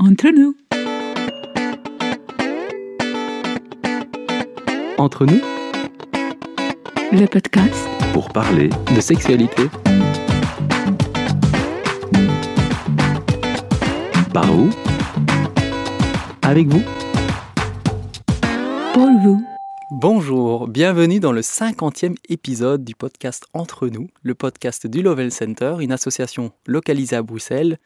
Entre nous. Entre nous, Le podcast pour parler de sexualité. Par où? Avec vous pour vous. Bonjour, bienvenue dans le 50e épisode du podcast Entre nous, le podcast du Lovell Center, une association localisée à Bruxelles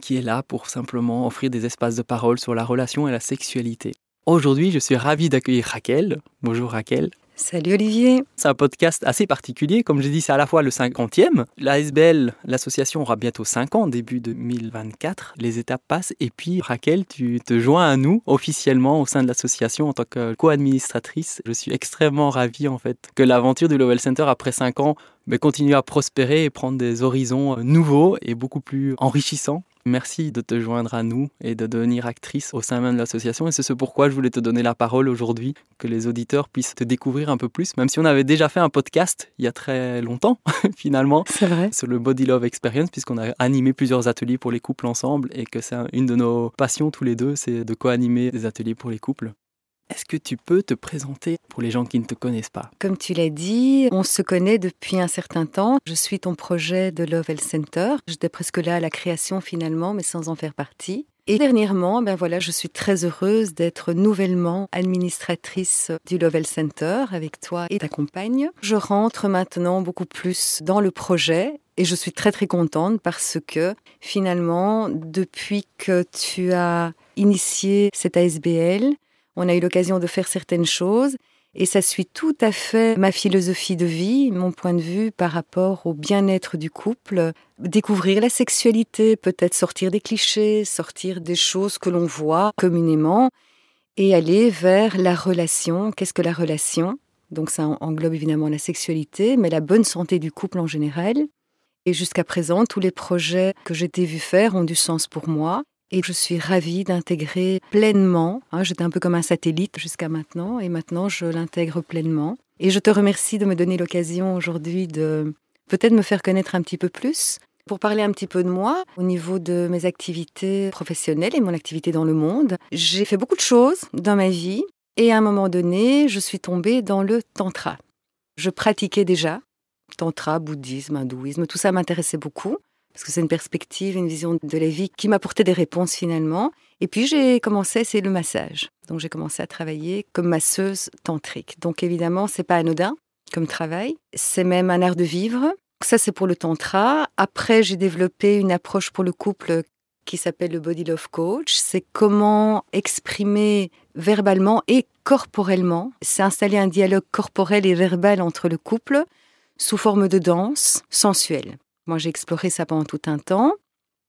qui est là pour simplement offrir des espaces de parole sur la relation et la sexualité. Aujourd'hui, je suis ravi d'accueillir Raquel. Bonjour Raquel. Salut Olivier. C'est un podcast assez particulier. Comme je dis, c'est à la fois le 50e. La SBL, l'association, aura bientôt 5 ans, début 2024. Les étapes passent. Et puis, Raquel, tu te joins à nous officiellement au sein de l'association en tant que co-administratrice. Je suis extrêmement ravi, en fait, que l'aventure du Lovell Center, après 5 ans, mais continue à prospérer et prendre des horizons nouveaux et beaucoup plus enrichissants. Merci de te joindre à nous et de devenir actrice au sein même de l'association. Et c'est ce pourquoi je voulais te donner la parole aujourd'hui, que les auditeurs puissent te découvrir un peu plus, même si on avait déjà fait un podcast il y a très longtemps, finalement, C'est vrai. sur le Body Love Experience, puisqu'on a animé plusieurs ateliers pour les couples ensemble et que c'est une de nos passions tous les deux, c'est de co-animer des ateliers pour les couples. Est-ce que tu peux te présenter pour les gens qui ne te connaissent pas? Comme tu l'as dit, on se connaît depuis un certain temps. Je suis ton projet de Love Health Center. J'étais presque là à la création finalement, mais sans en faire partie. Et dernièrement, ben voilà, je suis très heureuse d'être nouvellement administratrice du Love Health Center avec toi et ta compagne. Je rentre maintenant beaucoup plus dans le projet et je suis très très contente parce que finalement, depuis que tu as initié cette ASBL, on a eu l'occasion de faire certaines choses et ça suit tout à fait ma philosophie de vie, mon point de vue par rapport au bien-être du couple. Découvrir la sexualité, peut-être sortir des clichés, sortir des choses que l'on voit communément et aller vers la relation. Qu'est-ce que la relation? Donc ça englobe évidemment la sexualité, mais la bonne santé du couple en général. Et jusqu'à présent, tous les projets que j'ai été vu faire ont du sens pour moi. Et je suis ravie d'intégrer pleinement. hein, J'étais un peu comme un satellite jusqu'à maintenant, et maintenant je l'intègre pleinement. Et je te remercie de me donner l'occasion aujourd'hui de peut-être me faire connaître un petit peu plus. Pour parler un petit peu de moi, au niveau de mes activités professionnelles et mon activité dans le monde, j'ai fait beaucoup de choses dans ma vie, et à un moment donné, je suis tombée dans le tantra. Je pratiquais déjà tantra, bouddhisme, hindouisme, tout ça m'intéressait beaucoup parce que c'est une perspective, une vision de la vie qui m'apportait des réponses finalement. Et puis j'ai commencé essayer le massage. Donc j'ai commencé à travailler comme masseuse tantrique. Donc évidemment, c'est pas anodin comme travail, c'est même un art de vivre. Ça c'est pour le tantra. Après, j'ai développé une approche pour le couple qui s'appelle le Body Love Coach. C'est comment exprimer verbalement et corporellement. C'est installer un dialogue corporel et verbal entre le couple sous forme de danse sensuelle. Moi, j'ai exploré ça pendant tout un temps.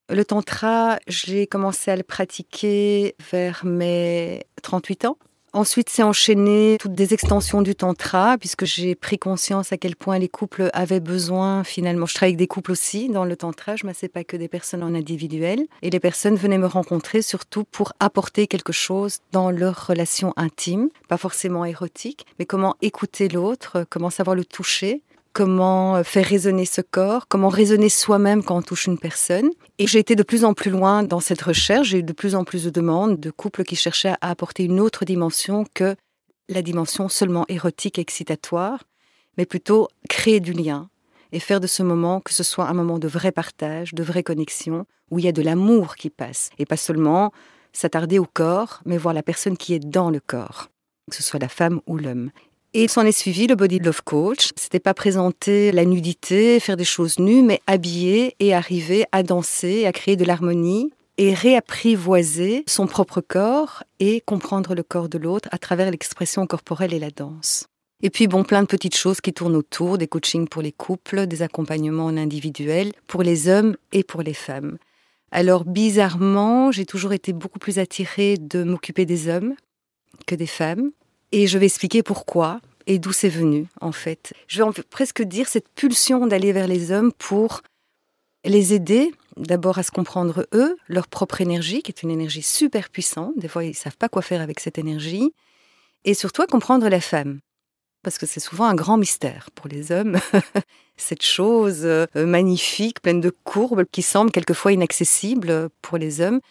Le tantra, j'ai commencé à le pratiquer vers mes 38 ans. Ensuite, c'est enchaîné toutes des extensions du tantra, puisque j'ai pris conscience à quel point les couples avaient besoin, finalement. Je travaille avec des couples aussi dans le tantra, je ne massais pas que des personnes en individuel. Et les personnes venaient me rencontrer surtout pour apporter quelque chose dans leur relation intime, pas forcément érotique, mais comment écouter l'autre, comment savoir le toucher, comment faire résonner ce corps, comment raisonner soi-même quand on touche une personne. Et j'ai été de plus en plus loin dans cette recherche, j'ai eu de plus en plus de demandes de couples qui cherchaient à apporter une autre dimension que la dimension seulement érotique et excitatoire, mais plutôt créer du lien et faire de ce moment que ce soit un moment de vrai partage, de vraie connexion, où il y a de l'amour qui passe, et pas seulement s'attarder au corps, mais voir la personne qui est dans le corps, que ce soit la femme ou l'homme. Et s'en est suivi le Body Love Coach. C'était pas présenter la nudité, faire des choses nues, mais habiller et arriver à danser, à créer de l'harmonie et réapprivoiser son propre corps et comprendre le corps de l'autre à travers l'expression corporelle et la danse. Et puis, bon, plein de petites choses qui tournent autour, des coachings pour les couples, des accompagnements en individuel, pour les hommes et pour les femmes. Alors, bizarrement, j'ai toujours été beaucoup plus attirée de m'occuper des hommes que des femmes. Et je vais expliquer pourquoi et d'où c'est venu, en fait. Je vais presque dire cette pulsion d'aller vers les hommes pour les aider d'abord à se comprendre eux, leur propre énergie, qui est une énergie super puissante. Des fois, ils ne savent pas quoi faire avec cette énergie. Et surtout comprendre la femme. Parce que c'est souvent un grand mystère pour les hommes. cette chose euh, magnifique, pleine de courbes, qui semble quelquefois inaccessible pour les hommes.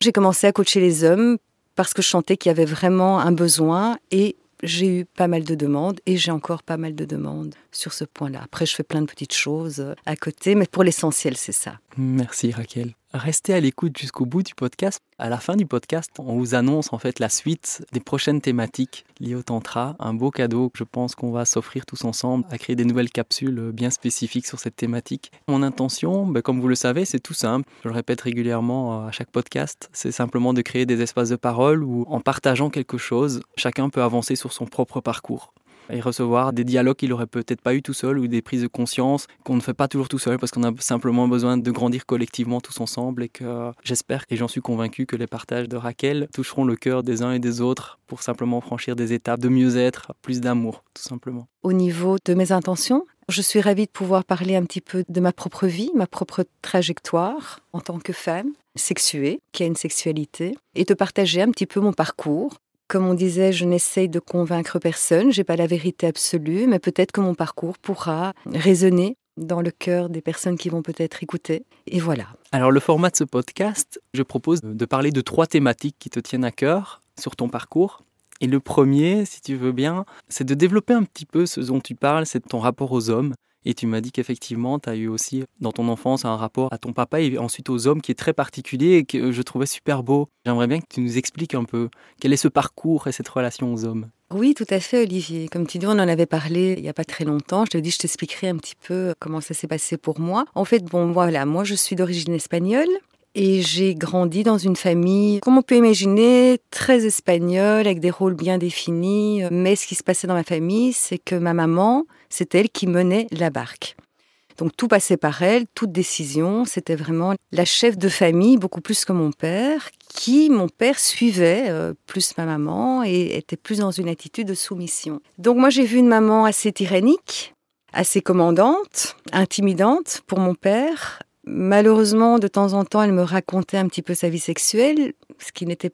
J'ai commencé à coacher les hommes parce que je sentais qu'il y avait vraiment un besoin et j'ai eu pas mal de demandes et j'ai encore pas mal de demandes sur ce point-là. Après, je fais plein de petites choses à côté, mais pour l'essentiel, c'est ça. Merci Raquel. Restez à l'écoute jusqu'au bout du podcast. À la fin du podcast, on vous annonce en fait la suite des prochaines thématiques liées au tantra. Un beau cadeau que je pense qu'on va s'offrir tous ensemble à créer des nouvelles capsules bien spécifiques sur cette thématique. Mon intention, ben, comme vous le savez, c'est tout simple. Je le répète régulièrement à chaque podcast. C'est simplement de créer des espaces de parole où en partageant quelque chose, chacun peut avancer sur son propre parcours et recevoir des dialogues qu'il aurait peut-être pas eu tout seul ou des prises de conscience qu'on ne fait pas toujours tout seul parce qu'on a simplement besoin de grandir collectivement tous ensemble et que j'espère et j'en suis convaincu que les partages de Raquel toucheront le cœur des uns et des autres pour simplement franchir des étapes de mieux-être, plus d'amour, tout simplement. Au niveau de mes intentions, je suis ravie de pouvoir parler un petit peu de ma propre vie, ma propre trajectoire en tant que femme sexuée, qui a une sexualité, et de partager un petit peu mon parcours, comme on disait, je n'essaye de convaincre personne, j'ai pas la vérité absolue, mais peut-être que mon parcours pourra résonner dans le cœur des personnes qui vont peut-être écouter. Et voilà. Alors le format de ce podcast, je propose de parler de trois thématiques qui te tiennent à cœur sur ton parcours. Et le premier, si tu veux bien, c'est de développer un petit peu ce dont tu parles, c'est ton rapport aux hommes. Et tu m'as dit qu'effectivement, tu as eu aussi dans ton enfance un rapport à ton papa et ensuite aux hommes qui est très particulier et que je trouvais super beau. J'aimerais bien que tu nous expliques un peu quel est ce parcours et cette relation aux hommes? Oui, tout à fait, Olivier. Comme tu dis, on en avait parlé il n'y a pas très longtemps. Je te dis, je t'expliquerai un petit peu comment ça s'est passé pour moi. En fait, bon, voilà, moi, je suis d'origine espagnole. Et j'ai grandi dans une famille, comme on peut imaginer, très espagnole, avec des rôles bien définis. Mais ce qui se passait dans ma famille, c'est que ma maman, c'est elle qui menait la barque. Donc tout passait par elle, toute décision, c'était vraiment la chef de famille, beaucoup plus que mon père, qui, mon père, suivait euh, plus ma maman et était plus dans une attitude de soumission. Donc moi j'ai vu une maman assez tyrannique, assez commandante, intimidante pour mon père, Malheureusement, de temps en temps, elle me racontait un petit peu sa vie sexuelle, ce qui n'était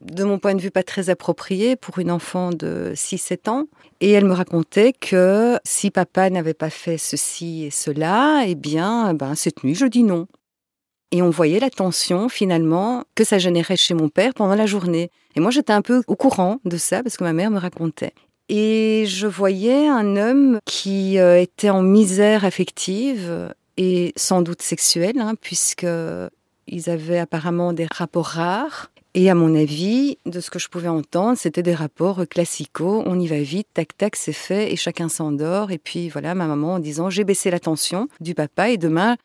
de mon point de vue pas très approprié pour une enfant de 6-7 ans. Et elle me racontait que si papa n'avait pas fait ceci et cela, eh bien, ben, cette nuit, je dis non. Et on voyait la tension finalement que ça générait chez mon père pendant la journée. Et moi, j'étais un peu au courant de ça parce que ma mère me racontait. Et je voyais un homme qui euh, était en misère affective et sans doute sexuels, hein, puisqu'ils avaient apparemment des rapports rares. Et à mon avis, de ce que je pouvais entendre, c'était des rapports classicaux. On y va vite, tac, tac, c'est fait, et chacun s'endort. Et puis voilà, ma maman en disant J'ai baissé la tension du papa, et demain,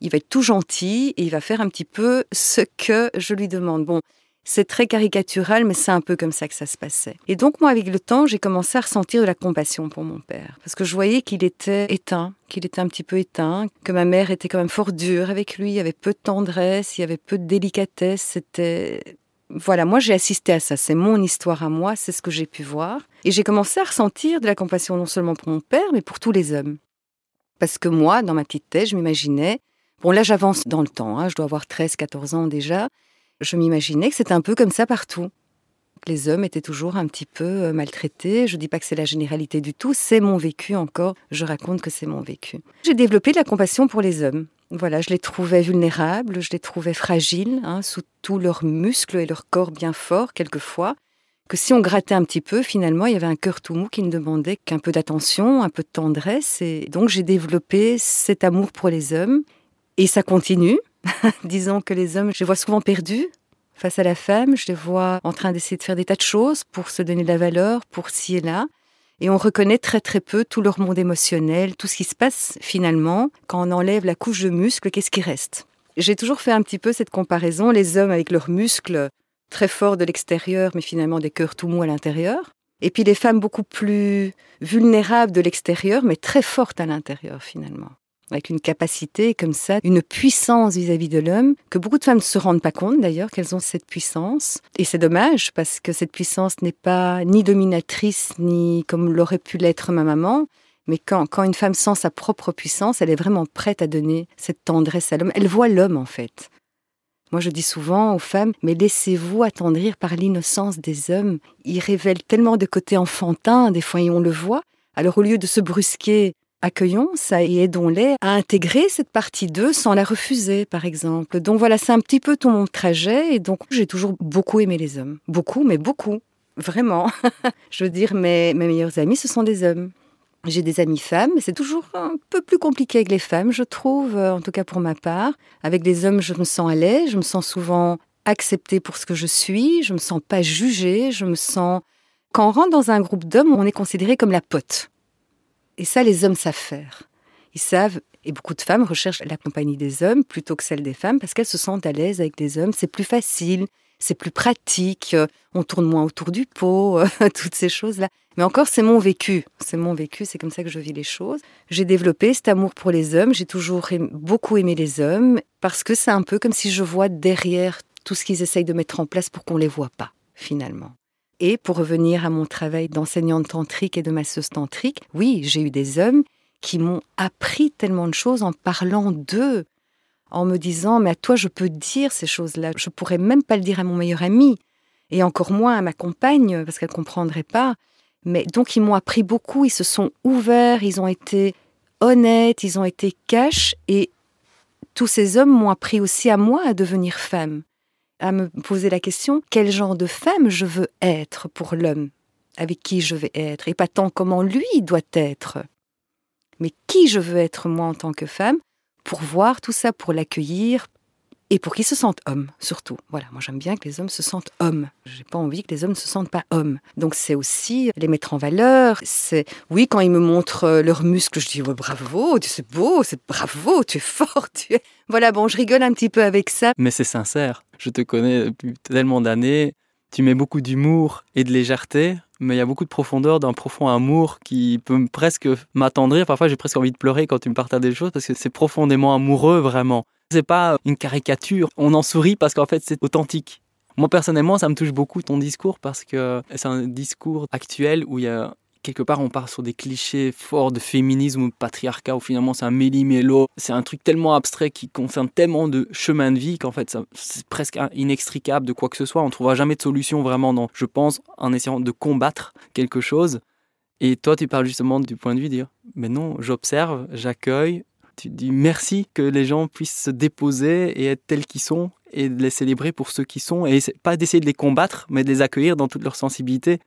il va être tout gentil, et il va faire un petit peu ce que je lui demande. Bon, c'est très caricatural, mais c'est un peu comme ça que ça se passait. Et donc, moi, avec le temps, j'ai commencé à ressentir de la compassion pour mon père. Parce que je voyais qu'il était éteint, qu'il était un petit peu éteint, que ma mère était quand même fort dure avec lui, il y avait peu de tendresse, il y avait peu de délicatesse, c'était... Voilà, moi j'ai assisté à ça, c'est mon histoire à moi, c'est ce que j'ai pu voir. Et j'ai commencé à ressentir de la compassion non seulement pour mon père, mais pour tous les hommes. Parce que moi, dans ma petite tête, je m'imaginais, bon là j'avance dans le temps, hein, je dois avoir 13-14 ans déjà, je m'imaginais que c'était un peu comme ça partout. Les hommes étaient toujours un petit peu euh, maltraités. Je ne dis pas que c'est la généralité du tout, c'est mon vécu encore. Je raconte que c'est mon vécu. J'ai développé de la compassion pour les hommes. Voilà, je les trouvais vulnérables, je les trouvais fragiles, hein, sous tous leurs muscles et leur corps bien forts quelquefois. Que si on grattait un petit peu, finalement, il y avait un cœur tout mou qui ne demandait qu'un peu d'attention, un peu de tendresse. Et donc j'ai développé cet amour pour les hommes. Et ça continue. Disons que les hommes, je les vois souvent perdus face à la femme, je les vois en train d'essayer de faire des tas de choses pour se donner de la valeur, pour ci et là. Et on reconnaît très très peu tout leur monde émotionnel, tout ce qui se passe finalement quand on enlève la couche de muscles, qu'est-ce qui reste? J'ai toujours fait un petit peu cette comparaison, les hommes avec leurs muscles très forts de l'extérieur, mais finalement des cœurs tout mous à l'intérieur. Et puis les femmes beaucoup plus vulnérables de l'extérieur, mais très fortes à l'intérieur finalement avec une capacité comme ça, une puissance vis-à-vis de l'homme, que beaucoup de femmes ne se rendent pas compte d'ailleurs qu'elles ont cette puissance. Et c'est dommage parce que cette puissance n'est pas ni dominatrice, ni comme l'aurait pu l'être ma maman. Mais quand, quand une femme sent sa propre puissance, elle est vraiment prête à donner cette tendresse à l'homme. Elle voit l'homme en fait. Moi, je dis souvent aux femmes, mais laissez-vous attendrir par l'innocence des hommes. Ils révèlent tellement de côtés enfantins, des fois, et on le voit. Alors, au lieu de se brusquer accueillons ça et aidons-les à intégrer cette partie d'eux sans la refuser, par exemple. Donc voilà, c'est un petit peu tout mon trajet. Et donc, j'ai toujours beaucoup aimé les hommes. Beaucoup, mais beaucoup. Vraiment. Je veux dire, mes, mes meilleurs amis, ce sont des hommes. J'ai des amis femmes, mais c'est toujours un peu plus compliqué avec les femmes, je trouve, euh, en tout cas pour ma part. Avec les hommes, je me sens à l'aise, je me sens souvent acceptée pour ce que je suis, je me sens pas jugée, je me sens... Quand on rentre dans un groupe d'hommes, on est considéré comme la pote. Et ça, les hommes savent faire. Ils savent, et beaucoup de femmes recherchent la compagnie des hommes plutôt que celle des femmes parce qu'elles se sentent à l'aise avec des hommes. C'est plus facile, c'est plus pratique, on tourne moins autour du pot, toutes ces choses-là. Mais encore, c'est mon vécu. C'est mon vécu, c'est comme ça que je vis les choses. J'ai développé cet amour pour les hommes. J'ai toujours beaucoup aimé les hommes parce que c'est un peu comme si je vois derrière tout ce qu'ils essayent de mettre en place pour qu'on les voit pas, finalement. Et pour revenir à mon travail d'enseignante tantrique et de masseuse tantrique, oui, j'ai eu des hommes qui m'ont appris tellement de choses en parlant d'eux, en me disant mais à toi je peux dire ces choses-là, je pourrais même pas le dire à mon meilleur ami. Et encore moins à ma compagne parce qu'elle comprendrait pas. Mais donc ils m'ont appris beaucoup, ils se sont ouverts, ils ont été honnêtes, ils ont été cash. Et tous ces hommes m'ont appris aussi à moi à devenir femme à me poser la question quel genre de femme je veux être pour l'homme? Avec qui je vais être, et pas tant comment lui doit être, mais qui je veux être moi en tant que femme, pour voir tout ça, pour l'accueillir, et pour qu'ils se sentent hommes, surtout. Voilà, moi j'aime bien que les hommes se sentent hommes. J'ai pas envie que les hommes ne se sentent pas hommes. Donc c'est aussi les mettre en valeur. C'est oui, quand ils me montrent euh, leurs muscles, je dis bravo, tu c'est beau, c'est bravo, tu es fort, tu es. Voilà, bon, je rigole un petit peu avec ça. Mais c'est sincère. Je te connais depuis tellement d'années. Tu mets beaucoup d'humour et de légèreté, mais il y a beaucoup de profondeur, d'un profond amour qui peut presque m'attendrir. Parfois, j'ai presque envie de pleurer quand tu me partages des choses parce que c'est profondément amoureux, vraiment. C'est pas une caricature. On en sourit parce qu'en fait, c'est authentique. Moi, personnellement, ça me touche beaucoup ton discours parce que c'est un discours actuel où il y a quelque part on part sur des clichés forts de féminisme ou de patriarcat où finalement c'est un méli-mélo, c'est un truc tellement abstrait qui concerne tellement de chemins de vie qu'en fait c'est presque inextricable de quoi que ce soit, on trouvera jamais de solution vraiment dans, je pense, en essayant de combattre quelque chose. Et toi tu parles justement du point de vue de dire, mais non, j'observe, j'accueille, tu dis merci que les gens puissent se déposer et être tels qu'ils sont et de les célébrer pour ceux qui sont et pas d'essayer de les combattre mais de les accueillir dans toute leur sensibilité.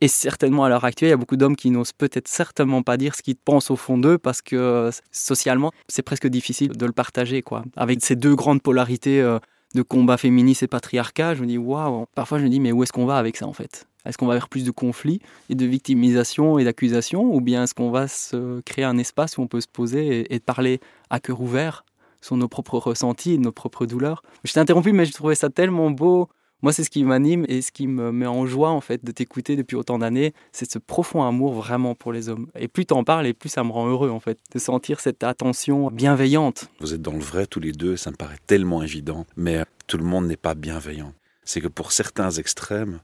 Et certainement à l'heure actuelle, il y a beaucoup d'hommes qui n'osent peut-être certainement pas dire ce qu'ils pensent au fond d'eux parce que socialement, c'est presque difficile de le partager quoi. Avec ces deux grandes polarités euh, de combat féministe et patriarcat, je me dis waouh, parfois je me dis mais où est-ce qu'on va avec ça en fait? Est-ce qu'on va vers plus de conflits et de victimisation et d'accusation ou bien est-ce qu'on va se créer un espace où on peut se poser et, parler à cœur ouvert sur nos propres ressentis nos propres douleurs? Je t'ai interrompu, mais je trouvais ça tellement beau. Moi, c'est ce qui m'anime et ce qui me met en joie en fait de t'écouter depuis autant d'années, c'est ce profond amour vraiment pour les hommes. Et plus t'en parles, et plus ça me rend heureux en fait de sentir cette attention bienveillante. Vous êtes dans le vrai tous les deux, ça me paraît tellement évident, mais tout le monde n'est pas bienveillant. C'est que pour certains extrêmes,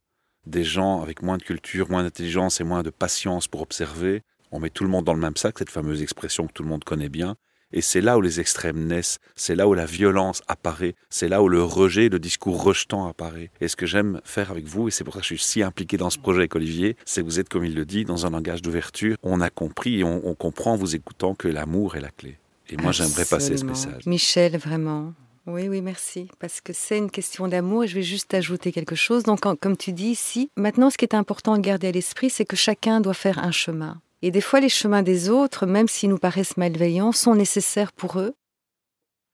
des gens avec moins de culture, moins d'intelligence et moins de patience pour observer. On met tout le monde dans le même sac, cette fameuse expression que tout le monde connaît bien. Et c'est là où les extrêmes naissent, c'est là où la violence apparaît, c'est là où le rejet, le discours rejetant apparaît. Et ce que j'aime faire avec vous, et c'est pour ça que je suis si impliqué dans ce projet avec Olivier, c'est que vous êtes, comme il le dit, dans un langage d'ouverture. On a compris et on, comprend en vous écoutant que l'amour est la clé. Et moi, j'aimerais passer ce message. Michel, vraiment. Oui, oui, merci. Parce que c'est une question d'amour et je vais juste ajouter quelque chose. Donc, comme tu dis ici, maintenant, ce qui est important de garder à l'esprit, c'est que chacun doit faire un chemin. Et des fois, les chemins des autres, même s'ils nous paraissent malveillants, sont nécessaires pour eux.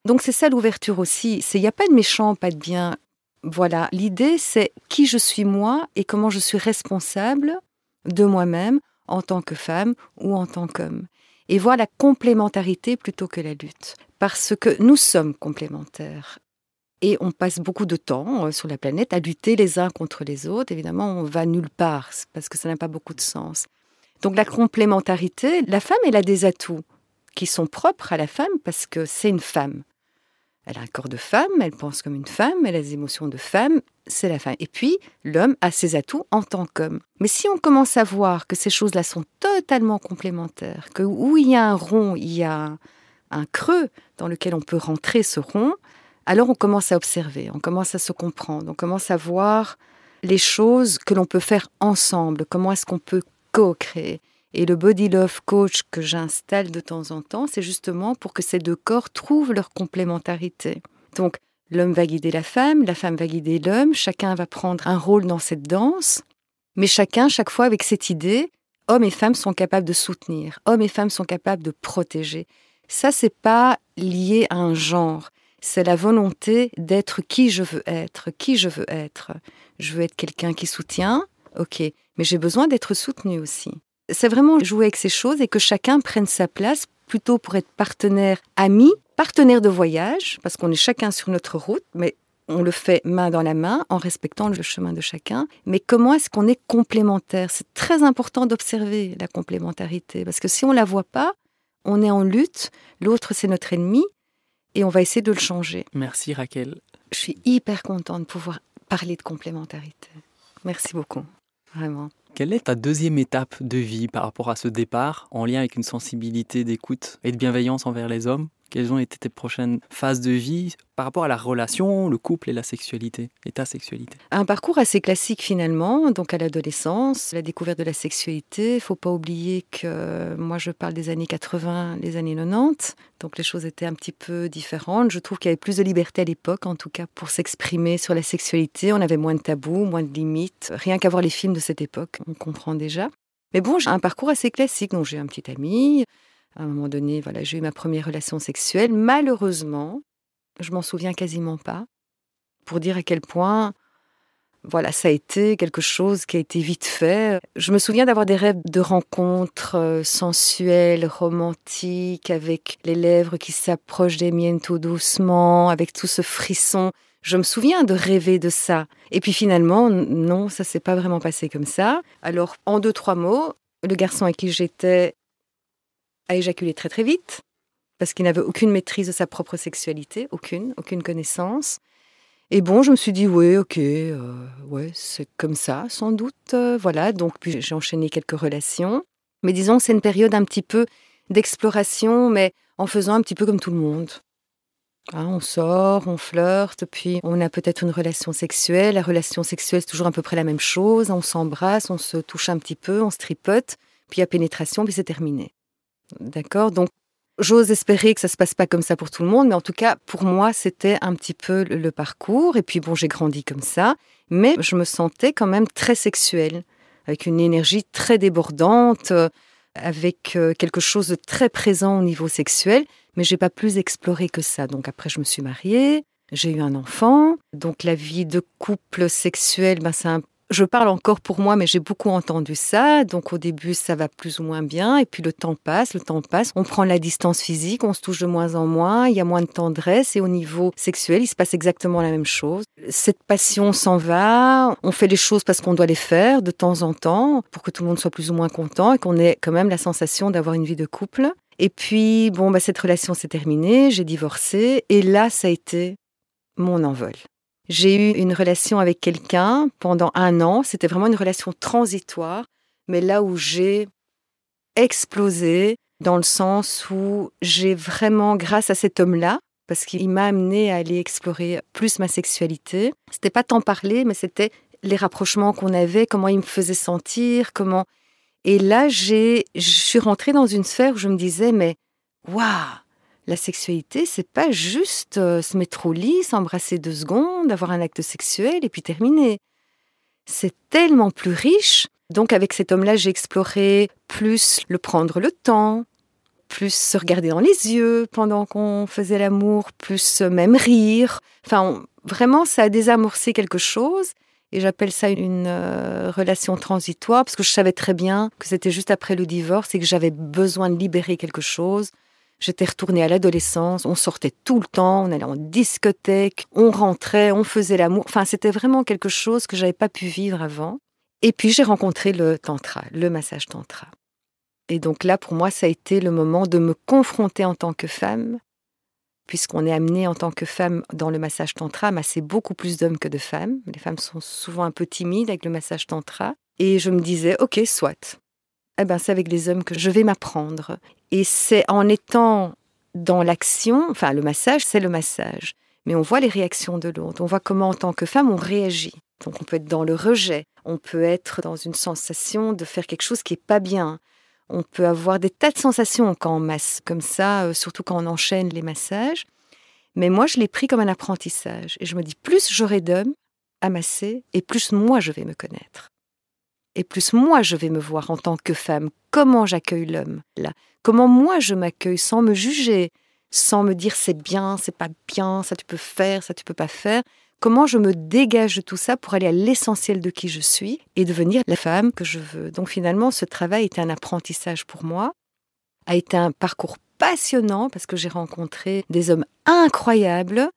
Donc, c'est ça l'ouverture aussi. Il n'y a pas de méchant, pas de bien. Voilà, l'idée, c'est qui je suis moi et comment je suis responsable de moi-même en tant que femme ou en tant qu'homme. Et voir la complémentarité plutôt que la lutte parce que nous sommes complémentaires. Et on passe beaucoup de temps euh, sur la planète à lutter les uns contre les autres. Évidemment, on va nulle part parce que ça n'a pas beaucoup de sens. Donc la complémentarité, la femme, elle a des atouts qui sont propres à la femme parce que c'est une femme. Elle a un corps de femme, elle pense comme une femme, elle a des émotions de femme, c'est la femme. Et puis, l'homme a ses atouts en tant qu'homme. Mais si on commence à voir que ces choses-là sont totalement complémentaires, que où il y a un rond, il y a un creux dans lequel on peut rentrer ce rond, alors on commence à observer, on commence à se comprendre, on commence à voir les choses que l'on peut faire ensemble, comment est-ce qu'on peut co-créer. Et le Body Love Coach que j'installe de temps en temps, c'est justement pour que ces deux corps trouvent leur complémentarité. Donc, l'homme va guider la femme, la femme va guider l'homme, chacun va prendre un rôle dans cette danse, mais chacun, chaque fois, avec cette idée, hommes et femmes sont capables de soutenir, hommes et femmes sont capables de protéger. Ça, c'est pas lié à un genre. C'est la volonté d'être qui je veux être, qui je veux être. Je veux être quelqu'un qui soutient, ok, mais j'ai besoin d'être soutenu aussi. C'est vraiment jouer avec ces choses et que chacun prenne sa place plutôt pour être partenaire ami, partenaire de voyage, parce qu'on est chacun sur notre route, mais on le fait main dans la main en respectant le chemin de chacun. Mais comment est-ce qu'on est complémentaire? C'est très important d'observer la complémentarité, parce que si on ne la voit pas, on est en lutte, l'autre c'est notre ennemi, et on va essayer de le changer. Merci Raquel. Je suis hyper contente de pouvoir parler de complémentarité. Merci beaucoup, vraiment. Quelle est ta deuxième étape de vie par rapport à ce départ, en lien avec une sensibilité d'écoute et de bienveillance envers les hommes? Quelles ont été tes prochaines phases de vie par rapport à la relation, le couple et la sexualité, et ta sexualité? Un parcours assez classique finalement, donc à l'adolescence, la découverte de la sexualité. Il faut pas oublier que moi je parle des années 80, les années 90, donc les choses étaient un petit peu différentes. Je trouve qu'il y avait plus de liberté à l'époque, en tout cas pour s'exprimer sur la sexualité. On avait moins de tabous, moins de limites. Rien qu'à voir les films de cette époque, on comprend déjà. Mais bon, j'ai un parcours assez classique. Donc j'ai un petit ami, à un moment donné, voilà, j'ai eu ma première relation sexuelle. Malheureusement, je m'en souviens quasiment pas. Pour dire à quel point, voilà, ça a été quelque chose qui a été vite fait. Je me souviens d'avoir des rêves de rencontres euh, sensuelles, romantiques, avec les lèvres qui s'approchent des miennes tout doucement, avec tout ce frisson. Je me souviens de rêver de ça. Et puis finalement, non, ça s'est pas vraiment passé comme ça. Alors, en deux, trois mots, le garçon avec qui j'étais a éjaculé très très vite, parce qu'il n'avait aucune maîtrise de sa propre sexualité, aucune, aucune connaissance. Et bon, je me suis dit, oui, ok, euh, ouais, c'est comme ça, sans doute. Euh, voilà, donc puis j'ai enchaîné quelques relations. Mais disons c'est une période un petit peu d'exploration, mais en faisant un petit peu comme tout le monde. Hein, on sort, on flirte, puis on a peut-être une relation sexuelle. La relation sexuelle, c'est toujours à peu près la même chose. On s'embrasse, on se touche un petit peu, on se tripote, puis il y a pénétration, puis c'est terminé. D'accord Donc, j'ose espérer que ça se passe pas comme ça pour tout le monde, mais en tout cas, pour moi, c'était un petit peu le, parcours. Et puis, bon, j'ai grandi comme ça, mais je me sentais quand même très sexuelle, avec une énergie très débordante, euh, avec euh, quelque chose de très présent au niveau sexuel, mais j'ai pas plus exploré que ça. Donc après, je me suis mariée, j'ai eu un enfant. Donc la vie de couple sexuel, ben, c'est un je parle encore pour moi, mais j'ai beaucoup entendu ça. Donc au début, ça va plus ou moins bien. Et puis le temps passe, le temps passe. On prend la distance physique, on se touche de moins en moins. Il y a moins de tendresse. Et au niveau sexuel, il se passe exactement la même chose. Cette passion s'en va. On fait les choses parce qu'on doit les faire de temps en temps pour que tout le monde soit plus ou moins content et qu'on ait quand même la sensation d'avoir une vie de couple. Et puis, bon, bah, cette relation s'est terminée. J'ai divorcé. Et là, ça a été mon envol. J'ai eu une relation avec quelqu'un pendant un an. C'était vraiment une relation transitoire, mais là où j'ai explosé, dans le sens où j'ai vraiment, grâce à cet homme-là, parce qu'il m'a amené à aller explorer plus ma sexualité. C'était pas tant parler, mais c'était les rapprochements qu'on avait, comment il me faisait sentir, comment. Et là, j'ai, je suis rentrée dans une sphère où je me disais, mais waouh, la sexualité, c'est pas juste euh, se mettre au lit, s'embrasser deux secondes, avoir un acte sexuel et puis terminer. C'est tellement plus riche. Donc avec cet homme-là, j'ai exploré plus le prendre le temps, plus se regarder dans les yeux pendant qu'on faisait l'amour, plus même rire. Enfin, vraiment, ça a désamorcé quelque chose. Et j'appelle ça une euh, relation transitoire parce que je savais très bien que c'était juste après le divorce et que j'avais besoin de libérer quelque chose. J'étais retournée à l'adolescence, on sortait tout le temps, on allait en discothèque, on rentrait, on faisait l'amour. Enfin, c'était vraiment quelque chose que j'avais pas pu vivre avant. Et puis j'ai rencontré le tantra, le massage tantra. Et donc là, pour moi, ça a été le moment de me confronter en tant que femme, puisqu'on est amené en tant que femme dans le massage tantra à masser beaucoup plus d'hommes que de femmes. Les femmes sont souvent un peu timides avec le massage tantra. Et je me disais, ok, soit. Eh ben, c'est avec les hommes que je vais m'apprendre. Et c'est en étant dans l'action, enfin le massage, c'est le massage, mais on voit les réactions de l'autre, on voit comment en tant que femme on réagit. Donc on peut être dans le rejet, on peut être dans une sensation de faire quelque chose qui est pas bien, On peut avoir des tas de sensations quand on masse, comme ça, euh, surtout quand on enchaîne les massages. Mais moi, je l'ai pris comme un apprentissage. Et je me dis, plus j'aurai d'hommes à masser, et plus moi, je vais me connaître. Et plus moi, je vais me voir en tant que femme. Comment j'accueille l'homme là? Comment moi, je m'accueille sans me juger, sans me dire c'est bien, c'est pas bien, ça tu peux faire, ça tu peux pas faire? Comment je me dégage de tout ça pour aller à l'essentiel de qui je suis et devenir la femme que je veux? Donc finalement, ce travail était un apprentissage pour moi, a été un parcours passionnant parce que j'ai rencontré des hommes incroyables.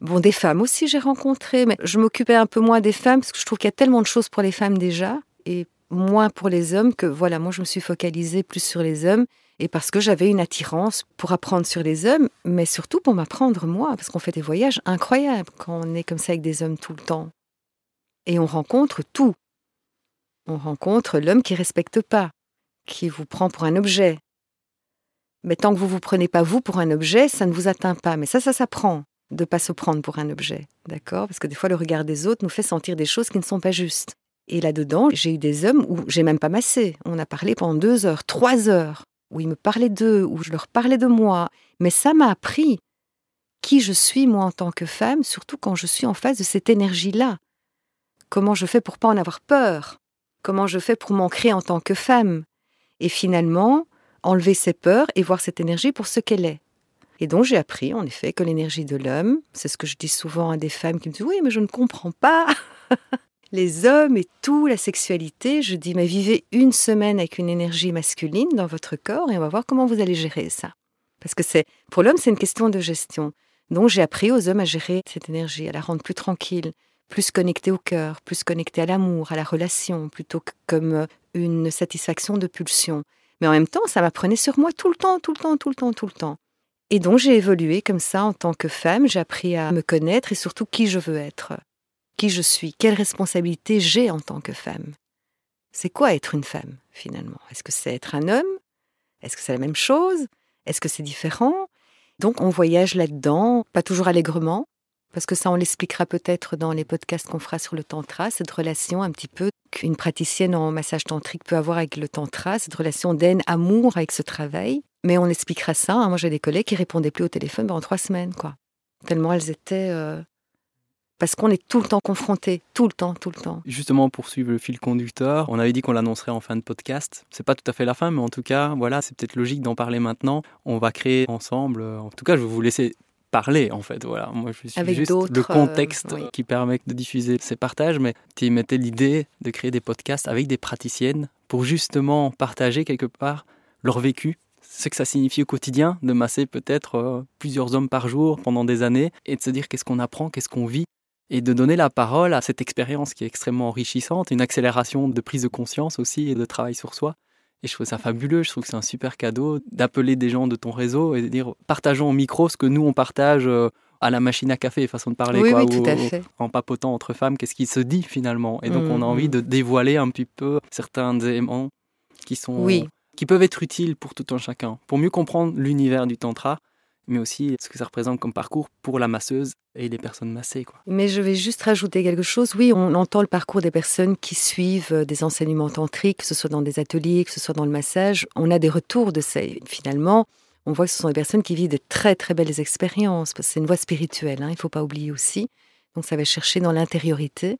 Bon, des femmes aussi j'ai rencontré, mais je m'occupais un peu moins des femmes parce que je trouve qu'il y a tellement de choses pour les femmes déjà et moins pour les hommes que voilà, moi je me suis focalisée plus sur les hommes et parce que j'avais une attirance pour apprendre sur les hommes, mais surtout pour m'apprendre moi, parce qu'on fait des voyages incroyables quand on est comme ça avec des hommes tout le temps. Et on rencontre tout. On rencontre l'homme qui respecte pas, qui vous prend pour un objet. Mais tant que vous vous prenez pas vous pour un objet, ça ne vous atteint pas. Mais ça, ça s'apprend de pas se prendre pour un objet, d'accord? Parce que des fois, le regard des autres nous fait sentir des choses qui ne sont pas justes. Et là-dedans, j'ai eu des hommes où j'ai même pas massé. On a parlé pendant deux heures, trois heures où ils me parlaient d'eux, où je leur parlais de moi. Mais ça m'a appris qui je suis, moi, en tant que femme, surtout quand je suis en face de cette énergie-là. Comment je fais pour pas en avoir peur? Comment je fais pour m'ancrer en tant que femme? Et finalement, enlever ses peurs et voir cette énergie pour ce qu'elle est. Et donc j'ai appris, en effet, que l'énergie de l'homme, c'est ce que je dis souvent à des femmes qui me disent Oui, mais je ne comprends pas les hommes et tout, la sexualité. Je dis, mais vivez une semaine avec une énergie masculine dans votre corps et on va voir comment vous allez gérer ça. Parce que c'est, pour l'homme, c'est une question de gestion. Donc j'ai appris aux hommes à gérer cette énergie, à la rendre plus tranquille, plus connectée au cœur, plus connectée à l'amour, à la relation, plutôt que comme euh, une satisfaction de pulsion. Mais en même temps, ça m'apprenait sur moi tout le temps, tout le temps, tout le temps, tout le temps. Et donc j'ai évolué comme ça en tant que femme, j'ai appris à me connaître et surtout qui je veux être qui je suis, quelle responsabilité j'ai en tant que femme. C'est quoi être une femme, finalement? Est-ce que c'est être un homme? Est-ce que c'est la même chose? Est-ce que c'est différent? Donc on voyage là-dedans, pas toujours allègrement, parce que ça on l'expliquera peut-être dans les podcasts qu'on fera sur le tantra, cette relation un petit peu qu'une praticienne en massage tantrique peut avoir avec le tantra, cette relation d'aine, amour avec ce travail. Mais on expliquera ça. Hein. Moi j'ai des collègues qui répondaient plus au téléphone pendant trois semaines, quoi. Tellement elles étaient euh, parce qu'on est tout le temps confronté, tout le temps, tout le temps. Justement, pour suivre le fil conducteur, on avait dit qu'on l'annoncerait en fin de podcast. C'est pas tout à fait la fin, mais en tout cas, voilà, c'est peut-être logique d'en parler maintenant. On va créer ensemble. Euh, en tout cas, je vais vous laisser parler en fait. Voilà, moi je suis juste le contexte euh, qui permet de diffuser ces partages, mais tu mettais l'idée de créer des podcasts avec des praticiennes pour justement partager quelque part leur vécu ce que ça signifie au quotidien de masser peut-être euh, plusieurs hommes par jour pendant des années et de se dire qu'est-ce qu'on apprend, qu'est-ce qu'on vit et de donner la parole à cette expérience qui est extrêmement enrichissante, une accélération de prise de conscience aussi et de travail sur soi. Et je trouve ça fabuleux, je trouve que c'est un super cadeau d'appeler des gens de ton réseau et de dire partageons au micro ce que nous on partage euh, à la machine à café, façon de parler, oui, quoi, oui, tout à fait. en papotant entre femmes, qu'est-ce qui se dit finalement? Et donc on a envie de dévoiler un petit peu certains éléments qui sont Oui. qui peuvent être utiles pour tout un chacun, pour mieux comprendre l'univers du tantra, mais aussi ce que ça représente comme parcours pour la masseuse et les personnes massées. Quoi. Mais je vais juste rajouter quelque chose. Oui, on entend le parcours des personnes qui suivent euh, des enseignements tantriques, que ce soit dans des ateliers, que ce soit dans le massage. On a des retours de ça. Finalement, on voit que ce sont des personnes qui vivent de très très belles expériences, c'est une voie spirituelle, hein, il ne faut pas oublier aussi. Donc ça va chercher dans l'intériorité.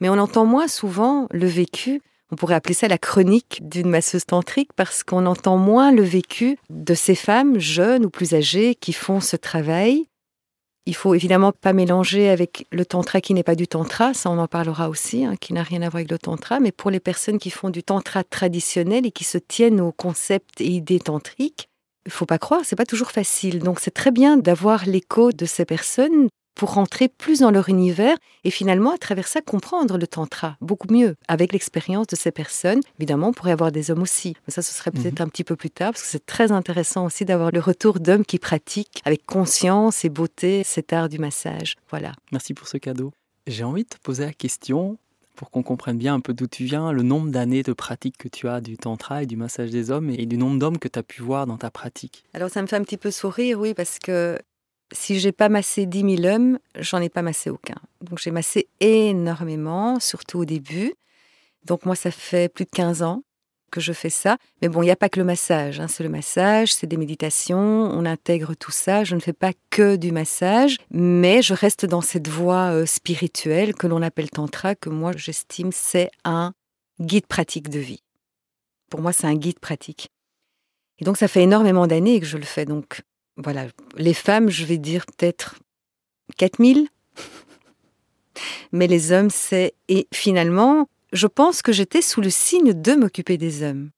Mais on entend moins souvent le vécu, on pourrait appeler ça la chronique d'une masseuse tantrique, parce qu'on entend moins le vécu de ces femmes jeunes ou plus âgées qui font ce travail. Il faut évidemment pas mélanger avec le tantra qui n'est pas du tantra, ça on en parlera aussi, hein, qui n'a rien à voir avec le tantra, mais pour les personnes qui font du tantra traditionnel et qui se tiennent aux concepts et idées tantriques, il faut pas croire, c'est pas toujours facile. Donc c'est très bien d'avoir l'écho de ces personnes pour rentrer plus dans leur univers et finalement à travers ça comprendre le tantra beaucoup mieux avec l'expérience de ces personnes. Évidemment, on pourrait avoir des hommes aussi, mais ça ce serait peut-être un petit peu plus tard parce que c'est très intéressant aussi d'avoir le retour d'hommes qui pratiquent avec conscience et beauté cet art du massage. Voilà. Merci pour ce cadeau. J'ai envie de te poser la question, pour qu'on comprenne bien un peu d'où tu viens, le nombre d'années de pratique que tu as du tantra et du massage des hommes et du nombre d'hommes que tu as pu voir dans ta pratique. Alors ça me fait un petit peu sourire, oui, parce que si j'ai pas massé 10 000 hommes, j'en ai pas massé aucun. Donc j'ai massé énormément, surtout au début. Donc moi, ça fait plus de 15 ans que je fais ça. Mais bon, il n'y a pas que le massage. Hein. C'est le massage, c'est des méditations, on intègre tout ça. Je ne fais pas que du massage, mais je reste dans cette voie euh, spirituelle que l'on appelle tantra, que moi j'estime c'est un guide pratique de vie. Pour moi, c'est un guide pratique. Et donc, ça fait énormément d'années que je le fais. Donc, voilà, les femmes, je vais dire peut-être 4000. Mais les hommes, c'est... Et finalement, je pense que j'étais sous le signe de m'occuper des hommes.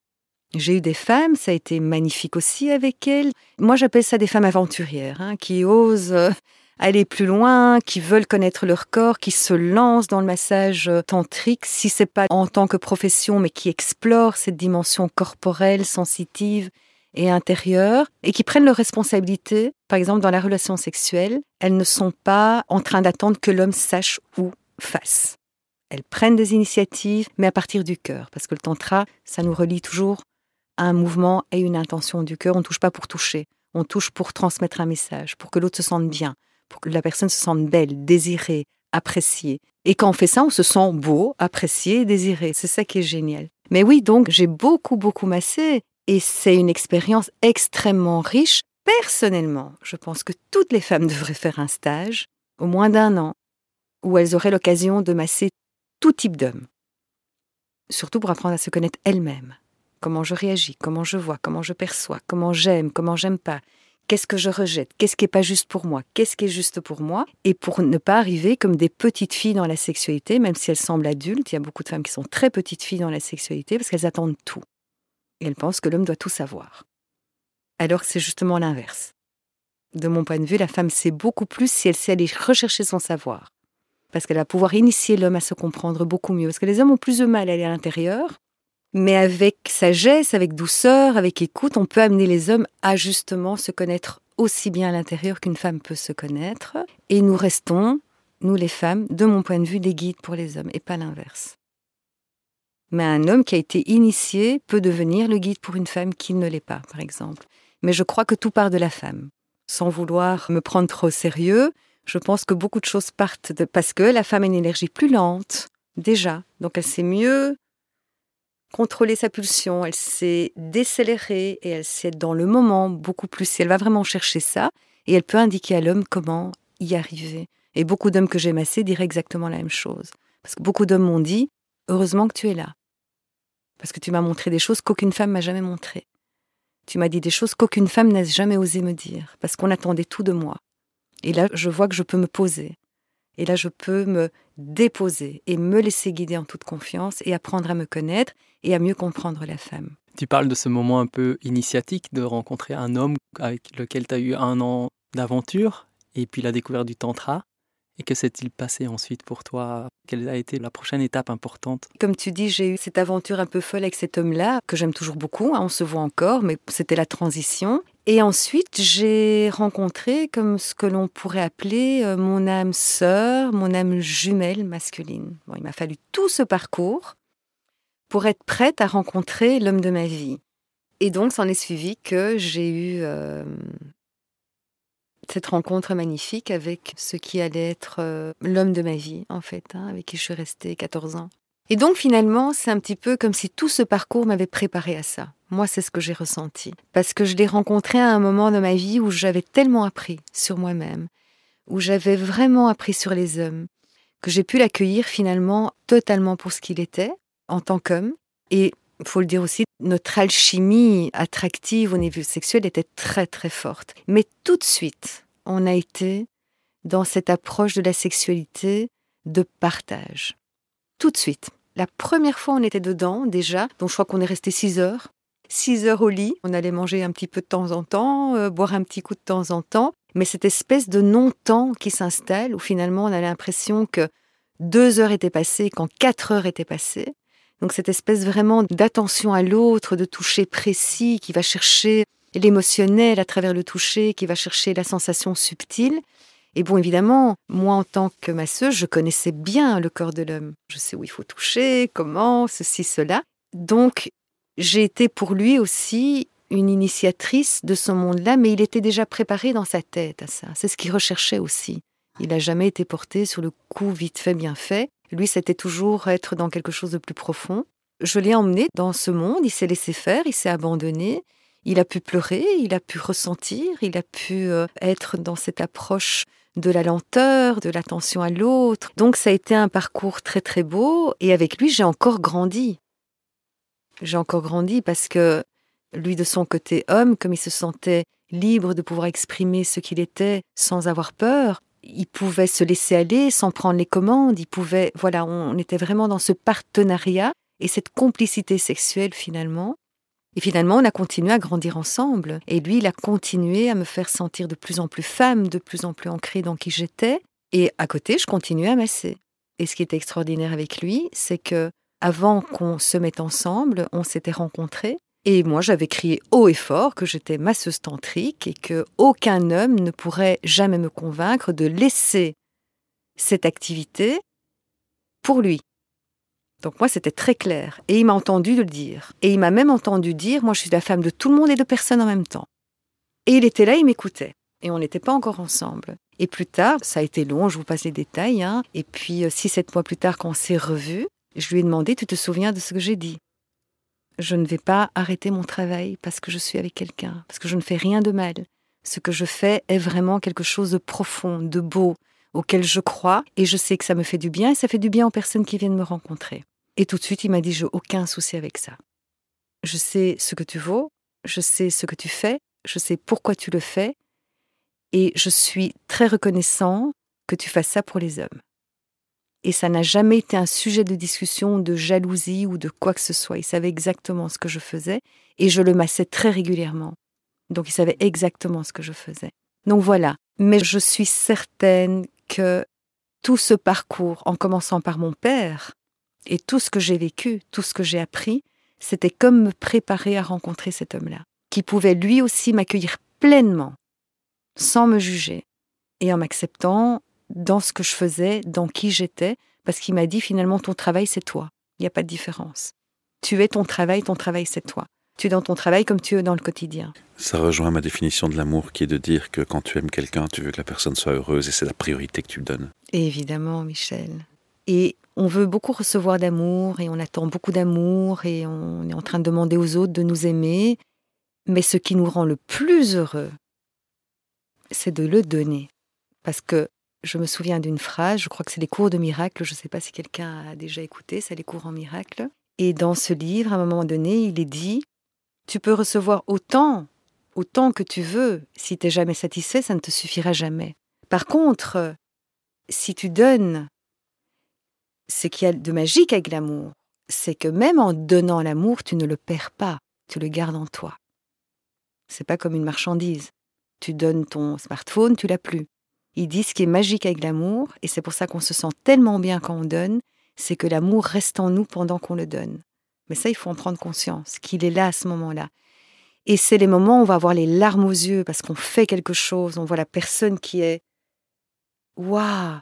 J'ai eu des femmes, ça a été magnifique aussi avec elles. Moi, j'appelle ça des femmes aventurières, hein, qui osent euh, aller plus loin, qui veulent connaître leur corps, qui se lancent dans le massage euh, tantrique, si c'est pas en tant que profession, mais qui explorent cette dimension corporelle, sensitive et intérieure, et qui prennent leurs responsabilités. Par exemple, dans la relation sexuelle, elles ne sont pas en train d'attendre que l'homme sache ou fasse. Elles prennent des initiatives, mais à partir du cœur, parce que le tantra, ça nous relie toujours à un mouvement et une intention du cœur. On ne touche pas pour toucher, on touche pour transmettre un message, pour que l'autre se sente bien, pour que la personne se sente belle, désirée, appréciée. Et quand on fait ça, on se sent beau, apprécié, désiré. C'est ça qui est génial. Mais oui, donc j'ai beaucoup, beaucoup massé et c'est une expérience extrêmement riche. Personnellement, je pense que toutes les femmes devraient faire un stage, au moins d'un an, où elles auraient l'occasion de masser tout type d'homme. Surtout pour apprendre à se connaître elle-même. Comment je réagis, comment je vois, comment je perçois, comment j'aime, comment j'aime pas, qu'est-ce que je rejette, qu'est-ce qui n'est pas juste pour moi, qu'est-ce qui est juste pour moi, et pour ne pas arriver comme des petites filles dans la sexualité, même si elles semblent adultes, il y a beaucoup de femmes qui sont très petites filles dans la sexualité parce qu'elles attendent tout. Et elles pensent que l'homme doit tout savoir. Alors que c'est justement l'inverse. De mon point de vue, la femme sait beaucoup plus si elle sait aller rechercher son savoir parce qu'elle va pouvoir initier l'homme à se comprendre beaucoup mieux. Parce que les hommes ont plus de mal à aller à l'intérieur, mais avec sagesse, avec douceur, avec écoute, on peut amener les hommes à justement se connaître aussi bien à l'intérieur qu'une femme peut se connaître. Et nous restons, nous les femmes, de mon point de vue, des guides pour les hommes, et pas l'inverse. Mais un homme qui a été initié peut devenir le guide pour une femme qui ne l'est pas, par exemple. Mais je crois que tout part de la femme. Sans vouloir me prendre trop au sérieux, je pense que beaucoup de choses partent de parce que la femme a une énergie plus lente déjà, donc elle sait mieux contrôler sa pulsion, elle sait décélérer et elle sait être dans le moment beaucoup plus. Elle va vraiment chercher ça et elle peut indiquer à l'homme comment y arriver. Et beaucoup d'hommes que j'ai massés diraient exactement la même chose. Parce que beaucoup d'hommes m'ont dit Heureusement que tu es là. Parce que tu m'as montré des choses qu'aucune femme m'a jamais montrées. Tu m'as dit des choses qu'aucune femme n'a jamais osé me dire. Parce qu'on attendait tout de moi. Et là, je vois que je peux me poser. Et là, je peux me déposer et me laisser guider en toute confiance et apprendre à me connaître et à mieux comprendre la femme. Tu parles de ce moment un peu initiatique de rencontrer un homme avec lequel tu as eu un an d'aventure et puis la découverte du tantra. Et que s'est-il passé ensuite pour toi? Quelle a été la prochaine étape importante? Comme tu dis, j'ai eu cette aventure un peu folle avec cet homme-là, que j'aime toujours beaucoup, hein, on se voit encore, mais c'était la transition. Et ensuite, j'ai rencontré comme ce que l'on pourrait appeler euh, mon âme sœur, mon âme jumelle masculine. Bon, il m'a fallu tout ce parcours pour être prête à rencontrer l'homme de ma vie. Et donc, s'en est suivi que j'ai eu euh, cette rencontre magnifique avec ce qui allait être euh, l'homme de ma vie, en fait, hein, avec qui je suis restée 14 ans. Et donc, finalement, c'est un petit peu comme si tout ce parcours m'avait préparé à ça. Moi, c'est ce que j'ai ressenti. Parce que je l'ai rencontré à un moment de ma vie où j'avais tellement appris sur moi-même, où j'avais vraiment appris sur les hommes, que j'ai pu l'accueillir finalement totalement pour ce qu'il était, en tant qu'homme. Et il faut le dire aussi, notre alchimie attractive au niveau sexuel était très très forte. Mais tout de suite, on a été dans cette approche de la sexualité de partage. Tout de suite. La première fois, on était dedans déjà, donc je crois qu'on est resté six heures. 6 heures au lit. On allait manger un petit peu de temps en temps, euh, boire un petit coup de temps en temps. Mais cette espèce de non-temps qui s'installe, où finalement on a l'impression que deux heures étaient passées quand quatre heures étaient passées. Donc cette espèce vraiment d'attention à l'autre, de toucher précis, qui va chercher l'émotionnel à travers le toucher, qui va chercher la sensation subtile. Et bon, évidemment, moi en tant que masseuse, je connaissais bien le corps de l'homme. Je sais où il faut toucher, comment, ceci, cela. Donc j'ai été pour lui aussi une initiatrice de ce monde-là, mais il était déjà préparé dans sa tête à ça. C'est ce qu'il recherchait aussi. Il n'a jamais été porté sur le coup vite fait, bien fait. Lui, c'était toujours être dans quelque chose de plus profond. Je l'ai emmené dans ce monde, il s'est laissé faire, il s'est abandonné, il a pu pleurer, il a pu ressentir, il a pu euh, être dans cette approche de la lenteur, de l'attention à l'autre. Donc ça a été un parcours très très beau et avec lui j'ai encore grandi. J'ai encore grandi parce que lui de son côté homme, comme il se sentait libre de pouvoir exprimer ce qu'il était sans avoir peur, il pouvait se laisser aller sans prendre les commandes, il pouvait, voilà, on était vraiment dans ce partenariat et cette complicité sexuelle finalement. Et finalement, on a continué à grandir ensemble. Et lui, il a continué à me faire sentir de plus en plus femme, de plus en plus ancrée dans qui j'étais. Et à côté, je continuais à masser. Et ce qui était extraordinaire avec lui, c'est que avant qu'on se mette ensemble, on s'était rencontrés. Et moi, j'avais crié haut et fort que j'étais masseuse tantrique et que aucun homme ne pourrait jamais me convaincre de laisser cette activité pour lui. Donc moi, c'était très clair. Et il m'a entendu le dire. Et il m'a même entendu dire, moi, je suis la femme de tout le monde et de personne en même temps. Et il était là, il m'écoutait. Et on n'était pas encore ensemble. Et plus tard, ça a été long, je vous passe les détails. Hein. Et puis, euh, six, sept mois plus tard, quand on s'est revus, je lui ai demandé, tu te souviens de ce que j'ai dit? Je ne vais pas arrêter mon travail parce que je suis avec quelqu'un, parce que je ne fais rien de mal. Ce que je fais est vraiment quelque chose de profond, de beau, auquel je crois, et je sais que ça me fait du bien, et ça fait du bien aux personnes qui viennent me rencontrer. Et tout de suite, il m'a dit, j'ai aucun souci avec ça. Je sais ce que tu vaux, je sais ce que tu fais, je sais pourquoi tu le fais, et je suis très reconnaissant que tu fasses ça pour les hommes. Et ça n'a jamais été un sujet de discussion, de jalousie ou de quoi que ce soit. Il savait exactement ce que je faisais et je le massais très régulièrement. Donc il savait exactement ce que je faisais. Donc voilà. Mais je suis certaine que tout ce parcours, en commençant par mon père, et tout ce que j'ai vécu, tout ce que j'ai appris, c'était comme me préparer à rencontrer cet homme-là, qui pouvait lui aussi m'accueillir pleinement, sans me juger, et en m'acceptant dans ce que je faisais, dans qui j'étais, parce qu'il m'a dit finalement ton travail c'est toi, il n'y a pas de différence. Tu es ton travail, ton travail c'est toi. Tu es dans ton travail comme tu es dans le quotidien. Ça rejoint ma définition de l'amour qui est de dire que quand tu aimes quelqu'un, tu veux que la personne soit heureuse et c'est la priorité que tu donnes. Évidemment, Michel. Et on veut beaucoup recevoir d'amour et on attend beaucoup d'amour et on est en train de demander aux autres de nous aimer. Mais ce qui nous rend le plus heureux, c'est de le donner. Parce que je me souviens d'une phrase, je crois que c'est les cours de miracle, je ne sais pas si quelqu'un a déjà écouté, c'est les cours en miracle. Et dans ce livre, à un moment donné, il est dit, tu peux recevoir autant, autant que tu veux. Si tu n'es jamais satisfait, ça ne te suffira jamais. Par contre, si tu donnes ce qu'il y a de magique avec l'amour, c'est que même en donnant l'amour, tu ne le perds pas, tu le gardes en toi. C'est pas comme une marchandise. Tu donnes ton smartphone, tu l'as plus. Il dit ce qui est magique avec l'amour, et c'est pour ça qu'on se sent tellement bien quand on donne, c'est que l'amour reste en nous pendant qu'on le donne. Mais ça, il faut en prendre conscience, qu'il est là à ce moment-là. Et c'est les moments où on va avoir les larmes aux yeux parce qu'on fait quelque chose, on voit la personne qui est Waouh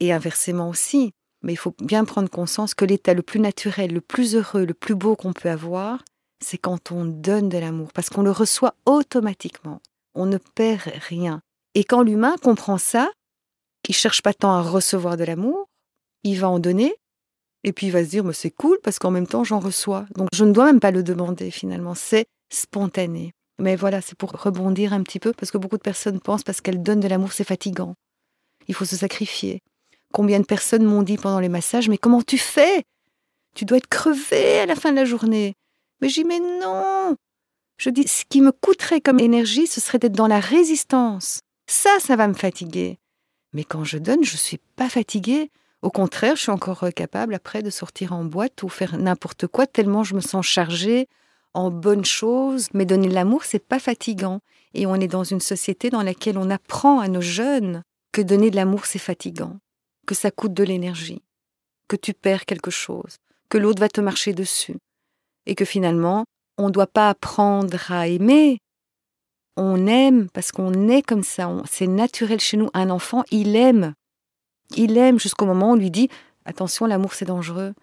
Et inversement aussi. Mais il faut bien prendre conscience que l'état le plus naturel, le plus heureux, le plus beau qu'on peut avoir, c'est quand on donne de l'amour, parce qu'on le reçoit automatiquement. On ne perd rien. Et quand l'humain comprend ça, il cherche pas tant à recevoir de l'amour, il va en donner, et puis il va se dire, mais c'est cool, parce qu'en même temps, j'en reçois. Donc je ne dois même pas le demander finalement, c'est spontané. Mais voilà, c'est pour rebondir un petit peu, parce que beaucoup de personnes pensent parce qu'elles donnent de l'amour, c'est fatigant. Il faut se sacrifier. Combien de personnes m'ont dit pendant les massages, mais comment tu fais? Tu dois être crevé à la fin de la journée. Mais j'y mais non Je dis, ce qui me coûterait comme énergie, ce serait d'être dans la résistance. Ça, ça va me fatiguer. Mais quand je donne, je ne suis pas fatiguée. Au contraire, je suis encore capable après de sortir en boîte ou faire n'importe quoi tellement je me sens chargée en bonnes choses. Mais donner de l'amour, c'est pas fatigant. Et on est dans une société dans laquelle on apprend à nos jeunes que donner de l'amour, c'est fatigant que ça coûte de l'énergie, que tu perds quelque chose, que l'autre va te marcher dessus, et que finalement, on ne doit pas apprendre à aimer. On aime parce qu'on est comme ça, c'est naturel chez nous. Un enfant, il aime. Il aime jusqu'au moment où on lui dit Attention, l'amour c'est dangereux.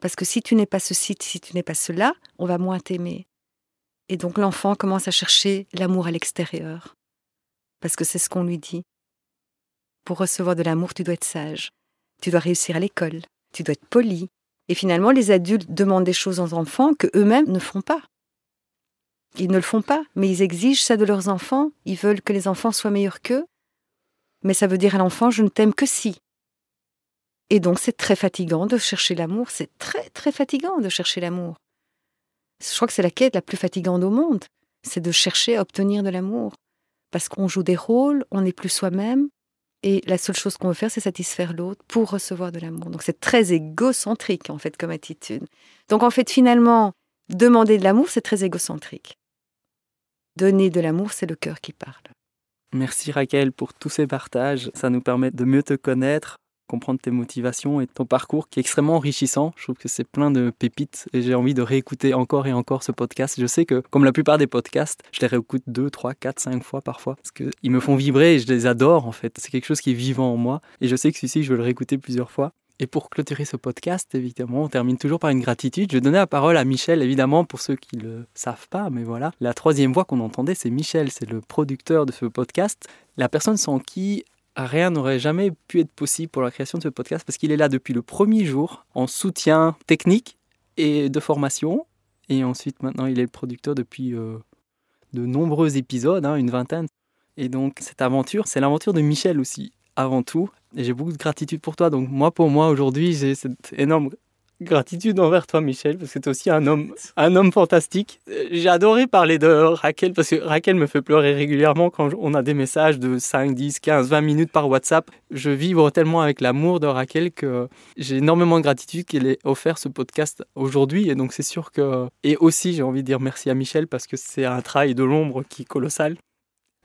Parce que si tu n'es pas ceci, si tu n'es pas cela, on va moins t'aimer. Et donc l'enfant commence à chercher l'amour à l'extérieur. Parce que c'est ce qu'on lui dit. Pour recevoir de l'amour, tu dois être sage. Tu dois réussir à l'école. Tu dois être poli. Et finalement, les adultes demandent des choses aux enfants que eux-mêmes ne font pas. Ils ne le font pas, mais ils exigent ça de leurs enfants. Ils veulent que les enfants soient meilleurs qu'eux. Mais ça veut dire à l'enfant, je ne t'aime que si. Et donc, c'est très fatigant de chercher l'amour. C'est très, très fatigant de chercher l'amour. Je crois que c'est la quête la plus fatigante au monde. C'est de chercher à obtenir de l'amour. Parce qu'on joue des rôles, on n'est plus soi-même. Et la seule chose qu'on veut faire, c'est satisfaire l'autre pour recevoir de l'amour. Donc, c'est très égocentrique, en fait, comme attitude. Donc, en fait, finalement, demander de l'amour, c'est très égocentrique. Donner de l'amour, c'est le cœur qui parle. Merci Raquel pour tous ces partages. Ça nous permet de mieux te connaître, comprendre tes motivations et ton parcours qui est extrêmement enrichissant. Je trouve que c'est plein de pépites et j'ai envie de réécouter encore et encore ce podcast. Je sais que, comme la plupart des podcasts, je les réécoute deux, trois, quatre, cinq fois parfois parce qu'ils me font vibrer et je les adore en fait. C'est quelque chose qui est vivant en moi et je sais que celui-ci, je vais le réécouter plusieurs fois. Et pour clôturer ce podcast, évidemment, on termine toujours par une gratitude. Je donner la parole à Michel, évidemment, pour ceux qui ne le savent pas, mais voilà. La troisième voix qu'on entendait, c'est Michel, c'est le producteur de ce podcast. La personne sans qui rien n'aurait jamais pu être possible pour la création de ce podcast, parce qu'il est là depuis le premier jour, en soutien technique et de formation. Et ensuite, maintenant, il est le producteur depuis euh, de nombreux épisodes, hein, une vingtaine. Et donc, cette aventure, c'est l'aventure de Michel aussi avant tout. J'ai beaucoup de gratitude pour toi. Donc moi, pour moi, aujourd'hui, j'ai cette énorme gratitude envers toi, Michel, parce que tu es aussi un homme, un homme fantastique. J'ai adoré parler de Raquel, parce que Raquel me fait pleurer régulièrement quand on a des messages de 5, 10, 15, 20 minutes par WhatsApp. Je vibre tellement avec l'amour de Raquel que j'ai énormément de gratitude qu'elle ait offert ce podcast aujourd'hui. Et donc c'est sûr que... Et aussi, j'ai envie de dire merci à Michel, parce que c'est un travail de l'ombre qui est colossal.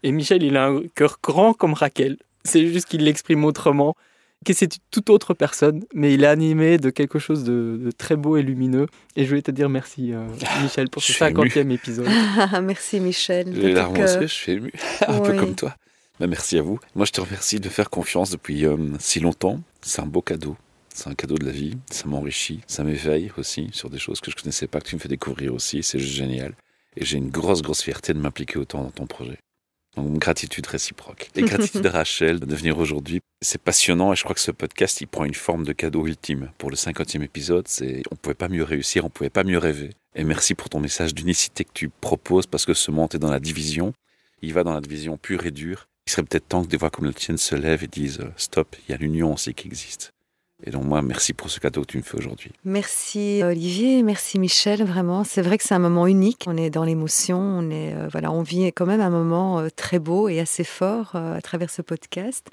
Et Michel, il a un cœur grand comme Raquel. C'est juste qu'il l'exprime autrement, que c'est toute autre personne, mais il est animé de quelque chose de, très beau et lumineux. Et je voulais te dire merci, euh, Michel, pour ce 50e épisode. merci, Michel. Les larmes je suis ému, un peu comme toi. Bah, merci à vous. Moi, je te remercie de faire confiance depuis euh, si longtemps. C'est un beau cadeau. C'est un cadeau de la vie. Ça m'enrichit. Ça m'éveille aussi sur des choses que je ne connaissais pas, que tu me fais découvrir aussi. C'est juste génial. Et j'ai une grosse, grosse fierté de m'impliquer autant dans ton projet. Gratitude réciproque. Et gratitude à Rachel de venir aujourd'hui. C'est passionnant et je crois que ce podcast, il prend une forme de cadeau ultime. Pour le 50e épisode, c'est, on pouvait pas mieux réussir, on pouvait pas mieux rêver. Et merci pour ton message d'unicité que tu proposes parce que ce monde est dans la division. Il va dans la division pure et dure. Il serait peut-être temps que des voix comme la tienne se lèvent et disent euh, stop, il y a l'union aussi qui existe. Et donc moi, merci pour ce cadeau que tu me fais aujourd'hui. Merci Olivier, merci Michel, vraiment. C'est vrai que c'est un moment unique. On est dans l'émotion, on est euh, voilà, on vit quand même un moment euh, très beau et assez fort euh, à travers ce podcast.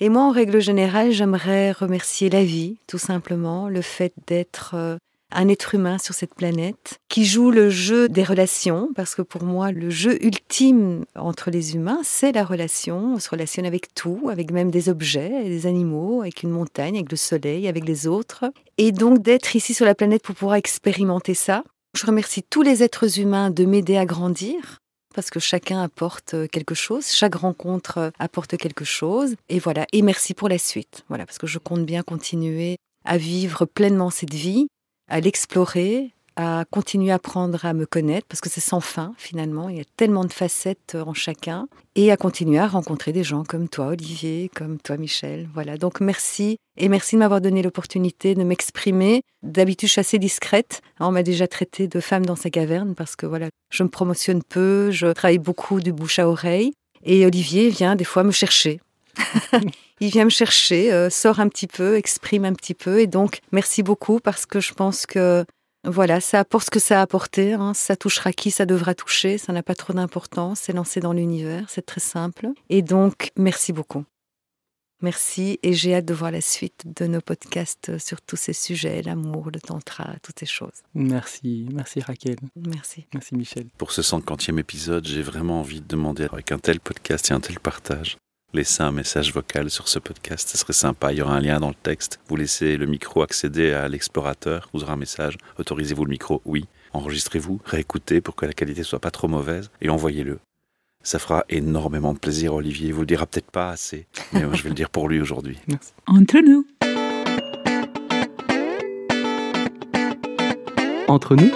Et moi, en règle générale, j'aimerais remercier la vie, tout simplement, le fait d'être un être humain sur cette planète qui joue le jeu des relations, parce que pour moi, le jeu ultime entre les humains, c'est la relation. On se relationne avec tout, avec même des objets, des animaux, avec une montagne, avec le soleil, avec les autres. Et donc d'être ici sur la planète pour pouvoir expérimenter ça. Je remercie tous les êtres humains de m'aider à grandir parce que chacun apporte quelque chose, chaque rencontre apporte quelque chose. Et voilà, et merci pour la suite. Voilà, parce que je compte bien continuer à vivre pleinement cette vie à l'explorer, à continuer à apprendre à me connaître, parce que c'est sans fin finalement, il y a tellement de facettes euh, en chacun, et à continuer à rencontrer des gens comme toi, Olivier, comme toi, Michel. Voilà, donc merci, et merci de m'avoir donné l'opportunité de m'exprimer. D'habitude, je suis assez discrète. On m'a déjà traité de femme dans sa caverne, parce que voilà, je me promotionne peu, je travaille beaucoup du bouche à oreille, et Olivier vient des fois me chercher. il vient me chercher, euh, sort un petit peu, exprime un petit peu. Et donc, merci beaucoup parce que je pense que voilà, ça apporte ce que ça a apporté. Hein. Ça touchera qui ça devra toucher. Ça n'a pas trop d'importance. C'est lancé dans l'univers. C'est très simple. Et donc, merci beaucoup. Merci et j'ai hâte de voir la suite de nos podcasts sur tous ces sujets, l'amour, le tantra, toutes ces choses. Merci, merci Raquel. Merci. Merci Michel. Pour ce 50e épisode, j'ai vraiment envie de demander avec un tel podcast et un tel partage laissez un message vocal sur ce podcast. Ce serait sympa. Il y aura un lien dans le texte. Vous laissez le micro accéder à l'explorateur. Vous aurez un message. Autorisez-vous le micro Oui. Enregistrez-vous, réécoutez pour que la qualité soit pas trop mauvaise et envoyez-le. Ça fera énormément de plaisir, Olivier. Il vous le dira peut-être pas assez, mais moi, je vais le dire pour lui aujourd'hui. Entre nous. Entre nous.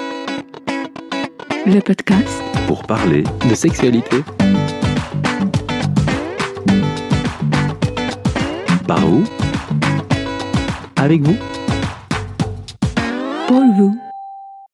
Le podcast. Pour parler de sexualité. Par où Avec vous pour vous.